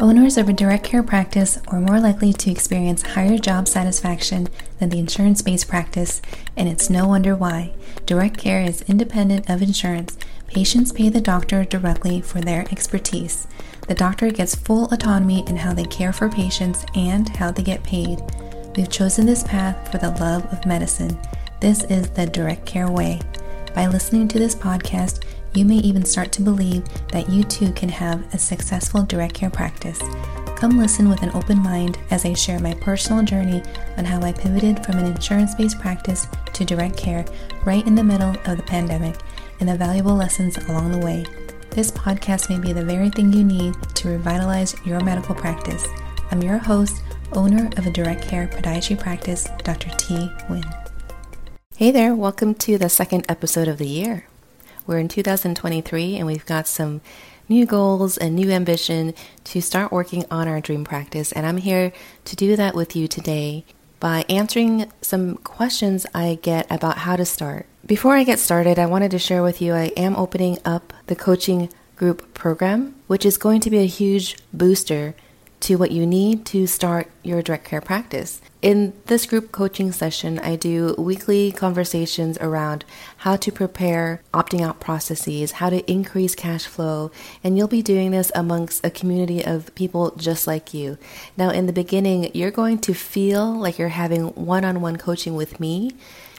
Owners of a direct care practice are more likely to experience higher job satisfaction than the insurance based practice, and it's no wonder why. Direct care is independent of insurance. Patients pay the doctor directly for their expertise. The doctor gets full autonomy in how they care for patients and how they get paid. We've chosen this path for the love of medicine. This is the direct care way. By listening to this podcast, you may even start to believe that you too can have a successful direct care practice. Come listen with an open mind as I share my personal journey on how I pivoted from an insurance based practice to direct care right in the middle of the pandemic and the valuable lessons along the way. This podcast may be the very thing you need to revitalize your medical practice. I'm your host, owner of a direct care podiatry practice, Dr. T. Wynn. Hey there, welcome to the second episode of the year. We're in 2023 and we've got some new goals and new ambition to start working on our dream practice. And I'm here to do that with you today by answering some questions I get about how to start. Before I get started, I wanted to share with you I am opening up the coaching group program, which is going to be a huge booster to what you need to start your direct care practice. In this group coaching session, I do weekly conversations around how to prepare opting out processes, how to increase cash flow, and you'll be doing this amongst a community of people just like you. Now, in the beginning, you're going to feel like you're having one on one coaching with me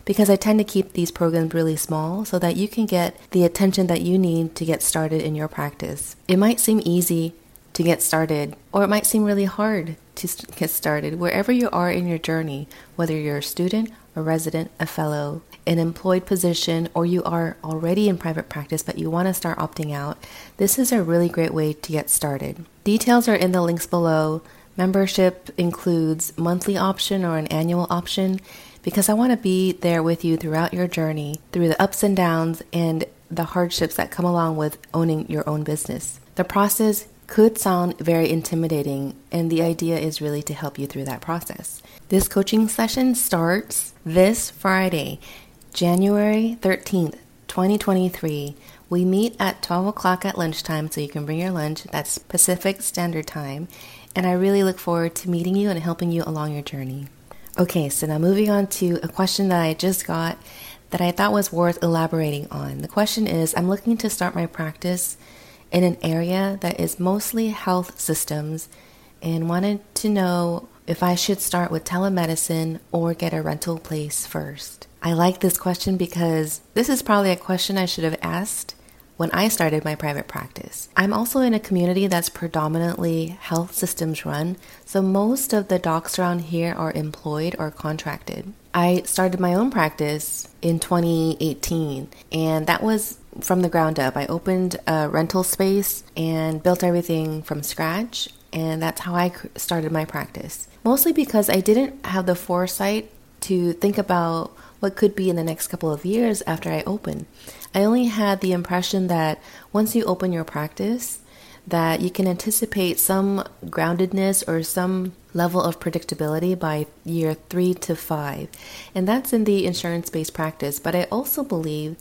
because I tend to keep these programs really small so that you can get the attention that you need to get started in your practice. It might seem easy to get started, or it might seem really hard to get started. Wherever you are in your journey, whether you're a student, a resident, a fellow, an employed position, or you are already in private practice but you want to start opting out, this is a really great way to get started. Details are in the links below. Membership includes monthly option or an annual option because I want to be there with you throughout your journey, through the ups and downs and the hardships that come along with owning your own business. The process could sound very intimidating, and the idea is really to help you through that process. This coaching session starts this Friday, January 13th, 2023. We meet at 12 o'clock at lunchtime, so you can bring your lunch. That's Pacific Standard Time. And I really look forward to meeting you and helping you along your journey. Okay, so now moving on to a question that I just got that I thought was worth elaborating on. The question is I'm looking to start my practice in an area that is mostly health systems and wanted to know if I should start with telemedicine or get a rental place first. I like this question because this is probably a question I should have asked when I started my private practice. I'm also in a community that's predominantly health systems run, so most of the docs around here are employed or contracted. I started my own practice in 2018, and that was from the ground up. I opened a rental space and built everything from scratch, and that's how I started my practice. Mostly because I didn't have the foresight to think about what could be in the next couple of years after I open. I only had the impression that once you open your practice, that you can anticipate some groundedness or some level of predictability by year three to five. And that's in the insurance based practice. But I also believe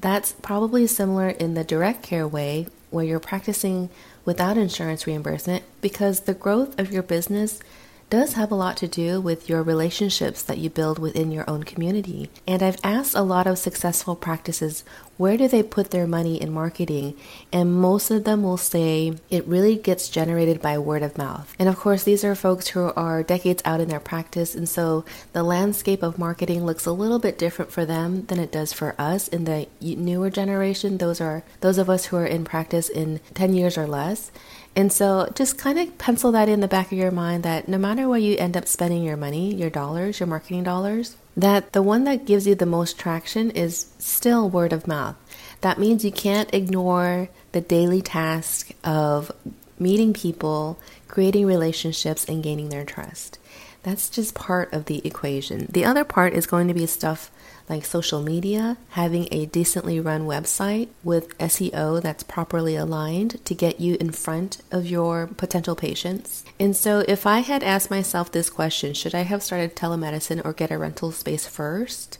that's probably similar in the direct care way where you're practicing without insurance reimbursement because the growth of your business does have a lot to do with your relationships that you build within your own community. And I've asked a lot of successful practices where do they put their money in marketing? And most of them will say it really gets generated by word of mouth. And of course, these are folks who are decades out in their practice, and so the landscape of marketing looks a little bit different for them than it does for us in the newer generation. Those are those of us who are in practice in 10 years or less. And so just kind of pencil that in the back of your mind that no matter where you end up spending your money, your dollars, your marketing dollars, that the one that gives you the most traction is still word of mouth. That means you can't ignore the daily task of meeting people, creating relationships, and gaining their trust. That's just part of the equation. The other part is going to be stuff like social media, having a decently run website with SEO that's properly aligned to get you in front of your potential patients. And so, if I had asked myself this question, should I have started telemedicine or get a rental space first?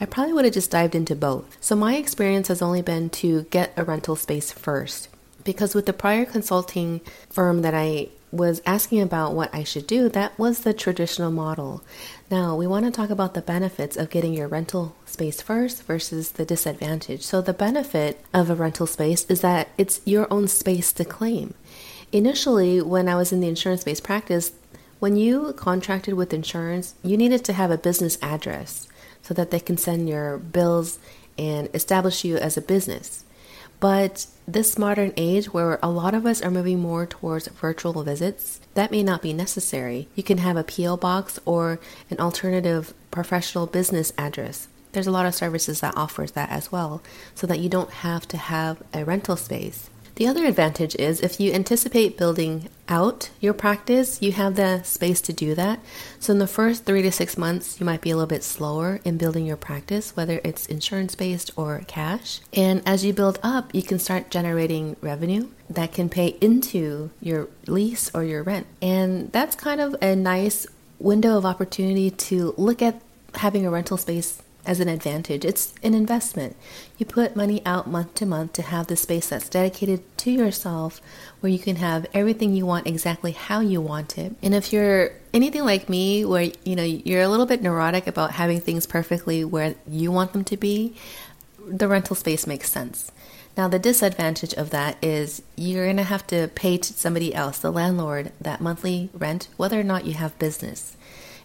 I probably would have just dived into both. So, my experience has only been to get a rental space first because with the prior consulting firm that I was asking about what I should do, that was the traditional model. Now, we want to talk about the benefits of getting your rental space first versus the disadvantage. So, the benefit of a rental space is that it's your own space to claim. Initially, when I was in the insurance based practice, when you contracted with insurance, you needed to have a business address so that they can send your bills and establish you as a business. But this modern age, where a lot of us are moving more towards virtual visits, that may not be necessary. You can have a P.O. box or an alternative professional business address. There's a lot of services that offers that as well, so that you don't have to have a rental space. The other advantage is if you anticipate building out your practice, you have the space to do that. So, in the first three to six months, you might be a little bit slower in building your practice, whether it's insurance based or cash. And as you build up, you can start generating revenue that can pay into your lease or your rent. And that's kind of a nice window of opportunity to look at having a rental space as an advantage. It's an investment. You put money out month to month to have the space that's dedicated to yourself where you can have everything you want exactly how you want it. And if you're anything like me where you know you're a little bit neurotic about having things perfectly where you want them to be, the rental space makes sense. Now, the disadvantage of that is you're going to have to pay to somebody else, the landlord, that monthly rent, whether or not you have business.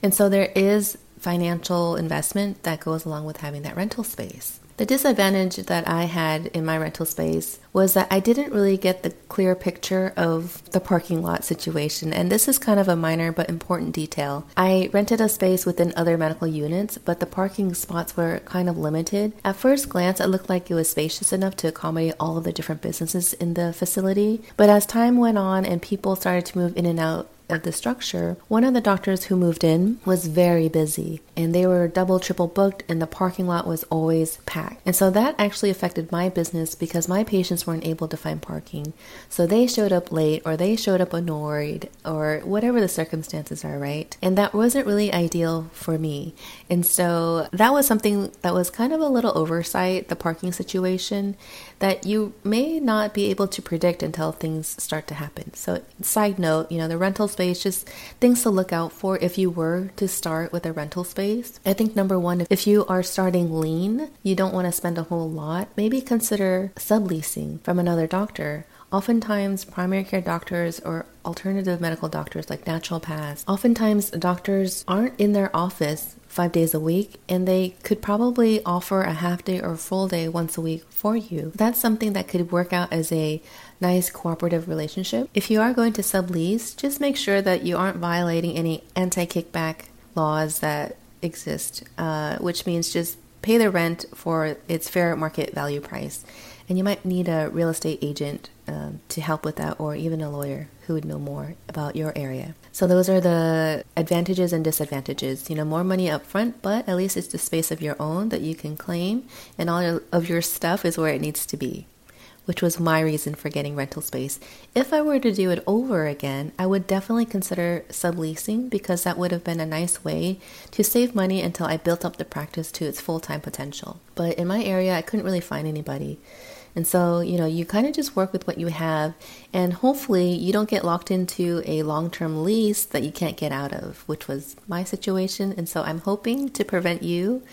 And so there is financial investment that goes along with having that rental space. The disadvantage that I had in my rental space was that I didn't really get the clear picture of the parking lot situation, and this is kind of a minor but important detail. I rented a space within other medical units, but the parking spots were kind of limited. At first glance, it looked like it was spacious enough to accommodate all of the different businesses in the facility, but as time went on and people started to move in and out of the structure, one of the doctors who moved in was very busy and they were double, triple booked, and the parking lot was always packed. And so that actually affected my business because my patients weren't able to find parking. So they showed up late or they showed up annoyed or whatever the circumstances are, right? And that wasn't really ideal for me. And so that was something that was kind of a little oversight, the parking situation, that you may not be able to predict until things start to happen. So, side note, you know, the rental space, just things to look out for if you were to start with a rental space. I think number one, if you are starting lean, you don't want to spend a whole lot, maybe consider subleasing from another doctor. Oftentimes, primary care doctors or alternative medical doctors like naturopaths, oftentimes doctors aren't in their office five days a week and they could probably offer a half day or full day once a week for you. That's something that could work out as a nice cooperative relationship. If you are going to sublease, just make sure that you aren't violating any anti kickback laws that exist, uh, which means just pay the rent for its fair market value price. And you might need a real estate agent um, to help with that, or even a lawyer who would know more about your area. So, those are the advantages and disadvantages. You know, more money up front, but at least it's the space of your own that you can claim, and all of your stuff is where it needs to be which was my reason for getting rental space. If I were to do it over again, I would definitely consider subleasing because that would have been a nice way to save money until I built up the practice to its full time potential. But in my area, I couldn't really find anybody. And so, you know, you kind of just work with what you have, and hopefully, you don't get locked into a long term lease that you can't get out of, which was my situation. And so, I'm hoping to prevent you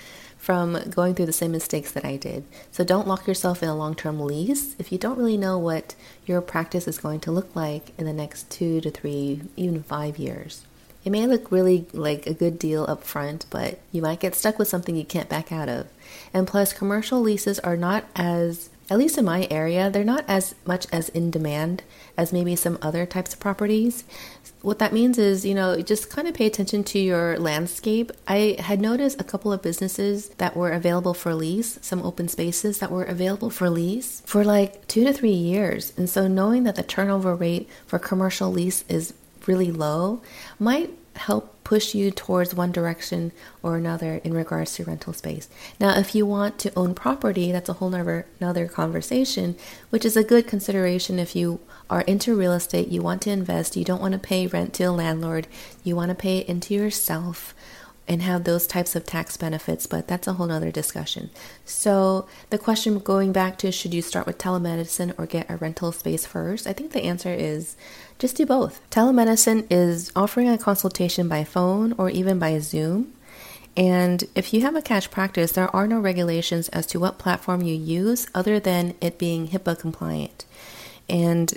from going through the same mistakes that I did. So don't lock yourself in a long term lease if you don't really know what your practice is going to look like in the next two to three, even five years. It may look really like a good deal up front, but you might get stuck with something you can't back out of. And plus, commercial leases are not as at least in my area, they're not as much as in demand as maybe some other types of properties. What that means is, you know, just kind of pay attention to your landscape. I had noticed a couple of businesses that were available for lease, some open spaces that were available for lease for like two to three years. And so knowing that the turnover rate for commercial lease is really low might help push you towards one direction or another in regards to rental space. Now, if you want to own property, that's a whole nother, another conversation, which is a good consideration if you are into real estate, you want to invest, you don't want to pay rent to a landlord, you want to pay it into yourself and have those types of tax benefits, but that's a whole nother discussion. So, the question going back to should you start with telemedicine or get a rental space first? I think the answer is just do both. Telemedicine is offering a consultation by phone or even by Zoom. And if you have a cash practice, there are no regulations as to what platform you use other than it being HIPAA compliant. And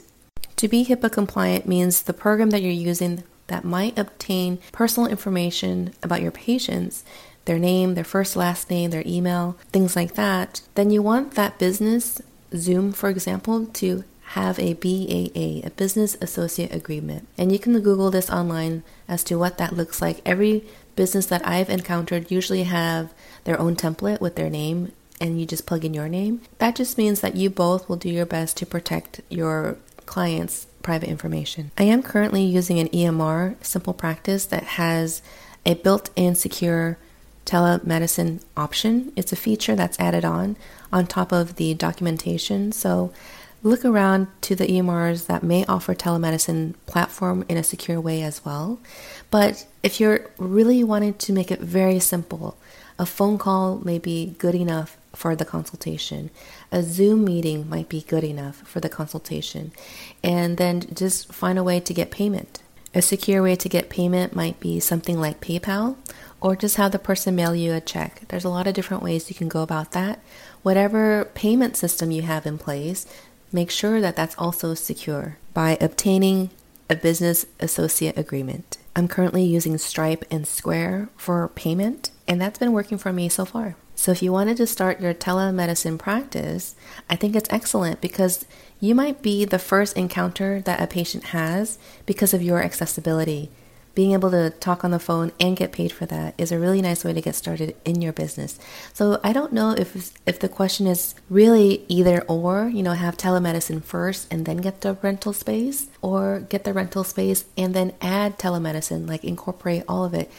to be HIPAA compliant means the program that you're using that might obtain personal information about your patients, their name, their first, last name, their email, things like that, then you want that business, Zoom for example, to have a BAA, a Business Associate Agreement. And you can Google this online as to what that looks like. Every business that I've encountered usually have their own template with their name and you just plug in your name. That just means that you both will do your best to protect your clients' private information. I am currently using an EMR, Simple Practice, that has a built in secure telemedicine option. It's a feature that's added on on top of the documentation. So look around to the EMRs that may offer telemedicine platform in a secure way as well. But if you're really wanting to make it very simple, a phone call may be good enough for the consultation. A Zoom meeting might be good enough for the consultation. And then just find a way to get payment. A secure way to get payment might be something like PayPal or just have the person mail you a check. There's a lot of different ways you can go about that. Whatever payment system you have in place, make sure that that's also secure by obtaining a business associate agreement. I'm currently using Stripe and Square for payment, and that's been working for me so far. So, if you wanted to start your telemedicine practice, I think it's excellent because you might be the first encounter that a patient has because of your accessibility. Being able to talk on the phone and get paid for that is a really nice way to get started in your business. So, I don't know if if the question is really either or, you know, have telemedicine first and then get the rental space or get the rental space and then add telemedicine, like incorporate all of it.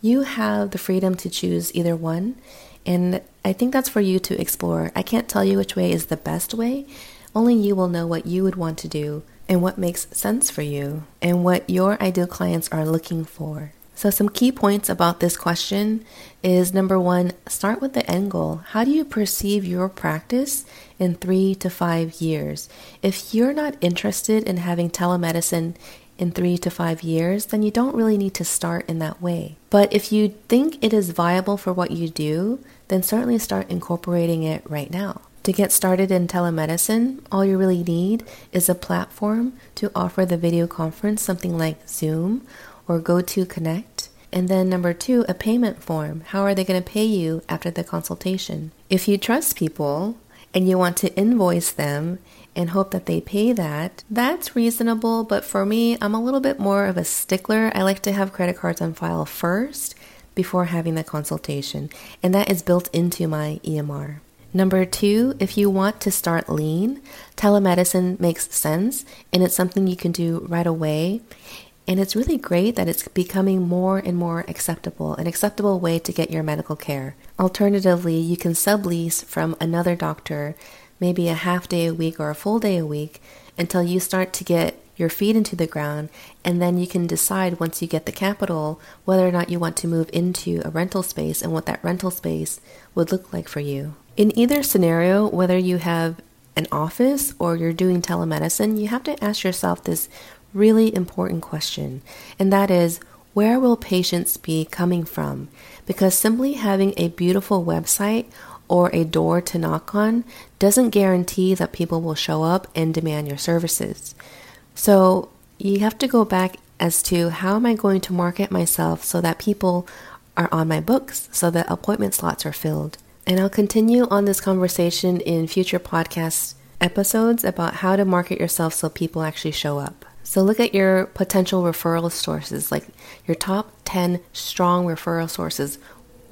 You have the freedom to choose either one and I think that's for you to explore. I can't tell you which way is the best way. Only you will know what you would want to do and what makes sense for you and what your ideal clients are looking for. So, some key points about this question is number one, start with the end goal. How do you perceive your practice in three to five years? If you're not interested in having telemedicine in three to five years, then you don't really need to start in that way. But if you think it is viable for what you do, then certainly start incorporating it right now. To get started in telemedicine, all you really need is a platform to offer the video conference, something like Zoom or GoToConnect. And then number two, a payment form. How are they going to pay you after the consultation? If you trust people and you want to invoice them and hope that they pay that, that's reasonable. But for me, I'm a little bit more of a stickler. I like to have credit cards on file first before having the consultation, and that is built into my EMR. Number two, if you want to start lean, telemedicine makes sense and it's something you can do right away. And it's really great that it's becoming more and more acceptable, an acceptable way to get your medical care. Alternatively, you can sublease from another doctor maybe a half day a week or a full day a week until you start to get your feet into the ground, and then you can decide once you get the capital whether or not you want to move into a rental space and what that rental space would look like for you. In either scenario, whether you have an office or you're doing telemedicine, you have to ask yourself this really important question, and that is where will patients be coming from? Because simply having a beautiful website or a door to knock on doesn't guarantee that people will show up and demand your services. So you have to go back as to how am I going to market myself so that people are on my books, so that appointment slots are filled. And I'll continue on this conversation in future podcast episodes about how to market yourself so people actually show up. So look at your potential referral sources, like your top 10 strong referral sources.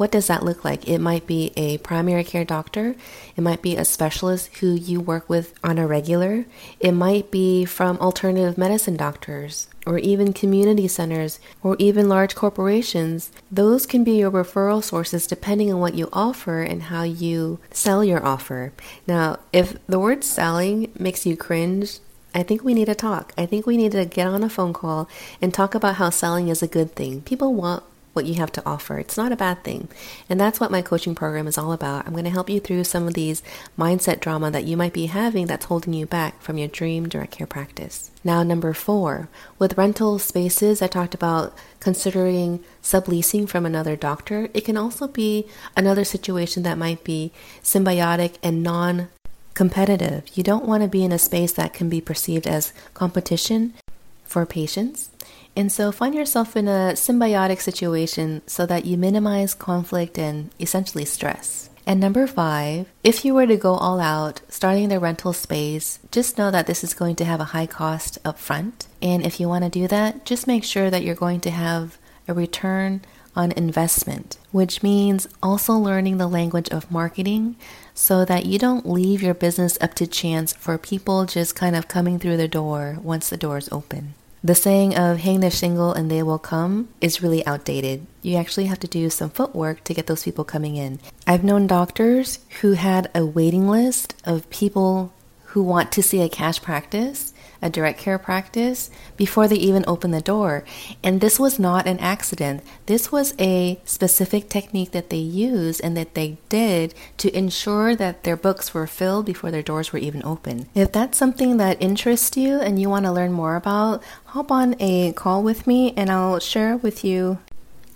What does that look like? It might be a primary care doctor. It might be a specialist who you work with on a regular. It might be from alternative medicine doctors or even community centers or even large corporations. Those can be your referral sources depending on what you offer and how you sell your offer. Now, if the word selling makes you cringe, I think we need to talk. I think we need to get on a phone call and talk about how selling is a good thing. People want what you have to offer. It's not a bad thing. And that's what my coaching program is all about. I'm going to help you through some of these mindset drama that you might be having that's holding you back from your dream direct care practice. Now, number four, with rental spaces, I talked about considering subleasing from another doctor. It can also be another situation that might be symbiotic and non competitive. You don't want to be in a space that can be perceived as competition for patients. And so find yourself in a symbiotic situation so that you minimize conflict and essentially stress. And number five, if you were to go all out starting the rental space, just know that this is going to have a high cost up front. And if you want to do that, just make sure that you're going to have a return on investment, which means also learning the language of marketing so that you don't leave your business up to chance for people just kind of coming through the door once the door is open. The saying of hang the shingle and they will come is really outdated. You actually have to do some footwork to get those people coming in. I've known doctors who had a waiting list of people who want to see a cash practice a direct care practice before they even opened the door. And this was not an accident. This was a specific technique that they used and that they did to ensure that their books were filled before their doors were even open. If that's something that interests you and you want to learn more about, hop on a call with me and I'll share with you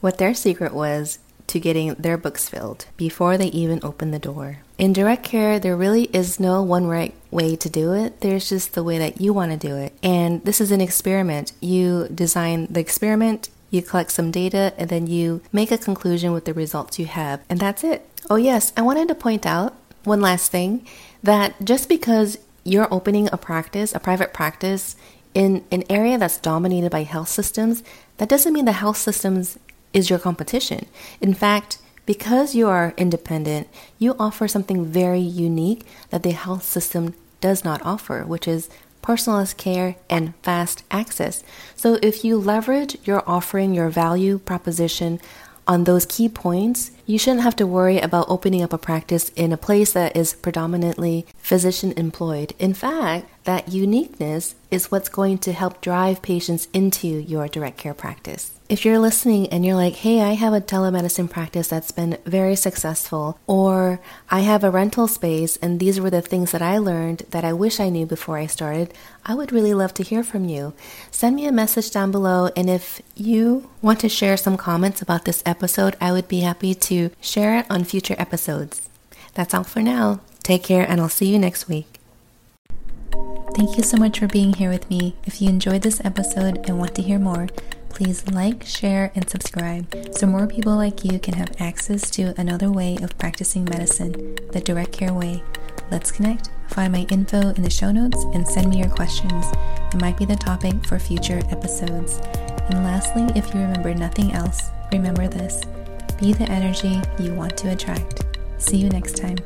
what their secret was to getting their books filled before they even open the door. In direct care, there really is no one right way to do it. There's just the way that you want to do it. And this is an experiment. You design the experiment, you collect some data, and then you make a conclusion with the results you have. And that's it. Oh, yes, I wanted to point out one last thing that just because you're opening a practice, a private practice, in an area that's dominated by health systems, that doesn't mean the health systems is your competition. In fact, because you are independent, you offer something very unique that the health system does not offer, which is personalized care and fast access. So if you leverage your offering, your value proposition on those key points, you shouldn't have to worry about opening up a practice in a place that is predominantly physician employed. In fact, that uniqueness is what's going to help drive patients into your direct care practice. If you're listening and you're like, hey, I have a telemedicine practice that's been very successful, or I have a rental space and these were the things that I learned that I wish I knew before I started, I would really love to hear from you. Send me a message down below, and if you want to share some comments about this episode, I would be happy to share it on future episodes. That's all for now. Take care, and I'll see you next week. Thank you so much for being here with me. If you enjoyed this episode and want to hear more, please like, share, and subscribe so more people like you can have access to another way of practicing medicine, the direct care way. Let's connect. Find my info in the show notes and send me your questions. It might be the topic for future episodes. And lastly, if you remember nothing else, remember this be the energy you want to attract. See you next time.